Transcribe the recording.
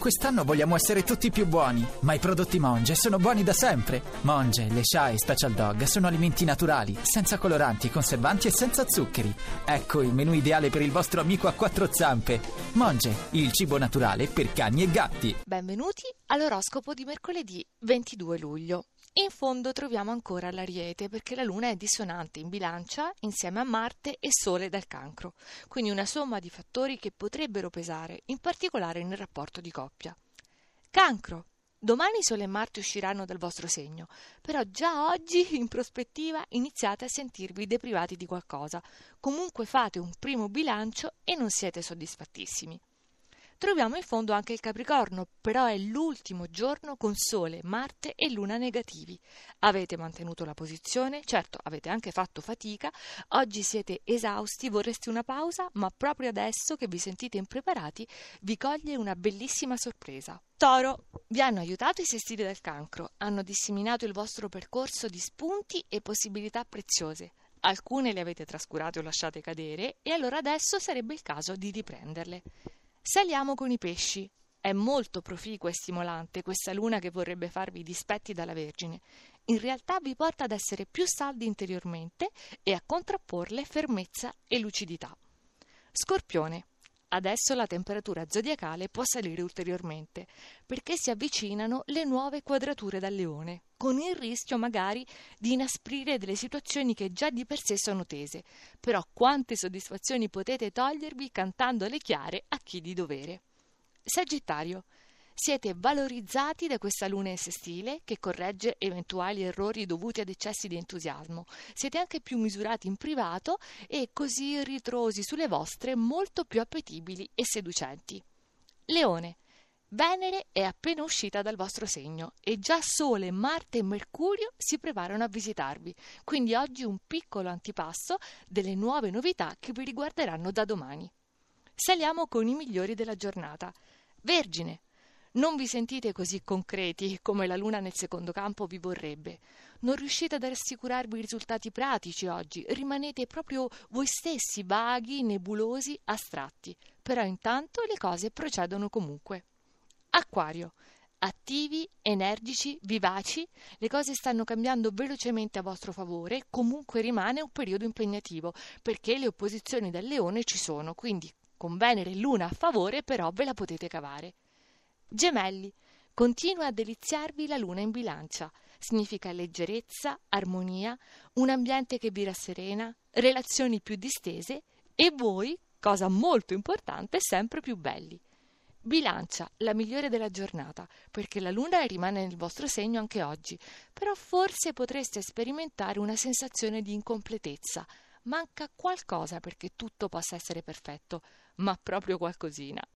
Quest'anno vogliamo essere tutti più buoni, ma i prodotti Monge sono buoni da sempre. Monge, le Sha e Special Dog sono alimenti naturali, senza coloranti, conservanti e senza zuccheri. Ecco il menù ideale per il vostro amico a quattro zampe. Monge, il cibo naturale per cani e gatti. Benvenuti all'oroscopo di mercoledì 22 luglio. In fondo troviamo ancora l'Ariete perché la Luna è dissonante in bilancia insieme a Marte e Sole dal cancro, quindi una somma di fattori che potrebbero pesare, in particolare nel rapporto di coppia. Cancro. Domani Sole e Marte usciranno dal vostro segno, però già oggi in prospettiva iniziate a sentirvi deprivati di qualcosa. Comunque fate un primo bilancio e non siete soddisfattissimi. Troviamo in fondo anche il Capricorno, però è l'ultimo giorno con Sole, Marte e Luna negativi. Avete mantenuto la posizione, certo avete anche fatto fatica, oggi siete esausti, vorreste una pausa, ma proprio adesso che vi sentite impreparati vi coglie una bellissima sorpresa. Toro, vi hanno aiutato i sestili del cancro, hanno disseminato il vostro percorso di spunti e possibilità preziose. Alcune le avete trascurate o lasciate cadere e allora adesso sarebbe il caso di riprenderle. Saliamo con i pesci. È molto proficua e stimolante questa luna che vorrebbe farvi dispetti dalla Vergine. In realtà vi porta ad essere più saldi interiormente e a contrapporle fermezza e lucidità. Scorpione. Adesso la temperatura zodiacale può salire ulteriormente, perché si avvicinano le nuove quadrature dal leone, con il rischio magari di inasprire delle situazioni che già di per sé sono tese. Però quante soddisfazioni potete togliervi cantando le chiare a chi di dovere. Sagittario. Siete valorizzati da questa luna in sestile che corregge eventuali errori dovuti ad eccessi di entusiasmo. Siete anche più misurati in privato e così ritrosi sulle vostre molto più appetibili e seducenti. Leone. Venere è appena uscita dal vostro segno e già Sole, Marte e Mercurio si preparano a visitarvi, quindi oggi un piccolo antipasto delle nuove novità che vi riguarderanno da domani. Saliamo con i migliori della giornata. Vergine. Non vi sentite così concreti come la luna nel secondo campo vi vorrebbe. Non riuscite ad assicurarvi risultati pratici oggi, rimanete proprio voi stessi vaghi, nebulosi, astratti. Però intanto le cose procedono comunque. Acquario. Attivi, energici, vivaci, le cose stanno cambiando velocemente a vostro favore, comunque rimane un periodo impegnativo, perché le opposizioni del leone ci sono, quindi con Venere e Luna a favore però ve la potete cavare. Gemelli. Continua a deliziarvi la luna in bilancia. Significa leggerezza, armonia, un ambiente che vi rasserena, relazioni più distese e voi, cosa molto importante, sempre più belli. Bilancia, la migliore della giornata, perché la luna rimane nel vostro segno anche oggi, però forse potreste sperimentare una sensazione di incompletezza. Manca qualcosa perché tutto possa essere perfetto, ma proprio qualcosina.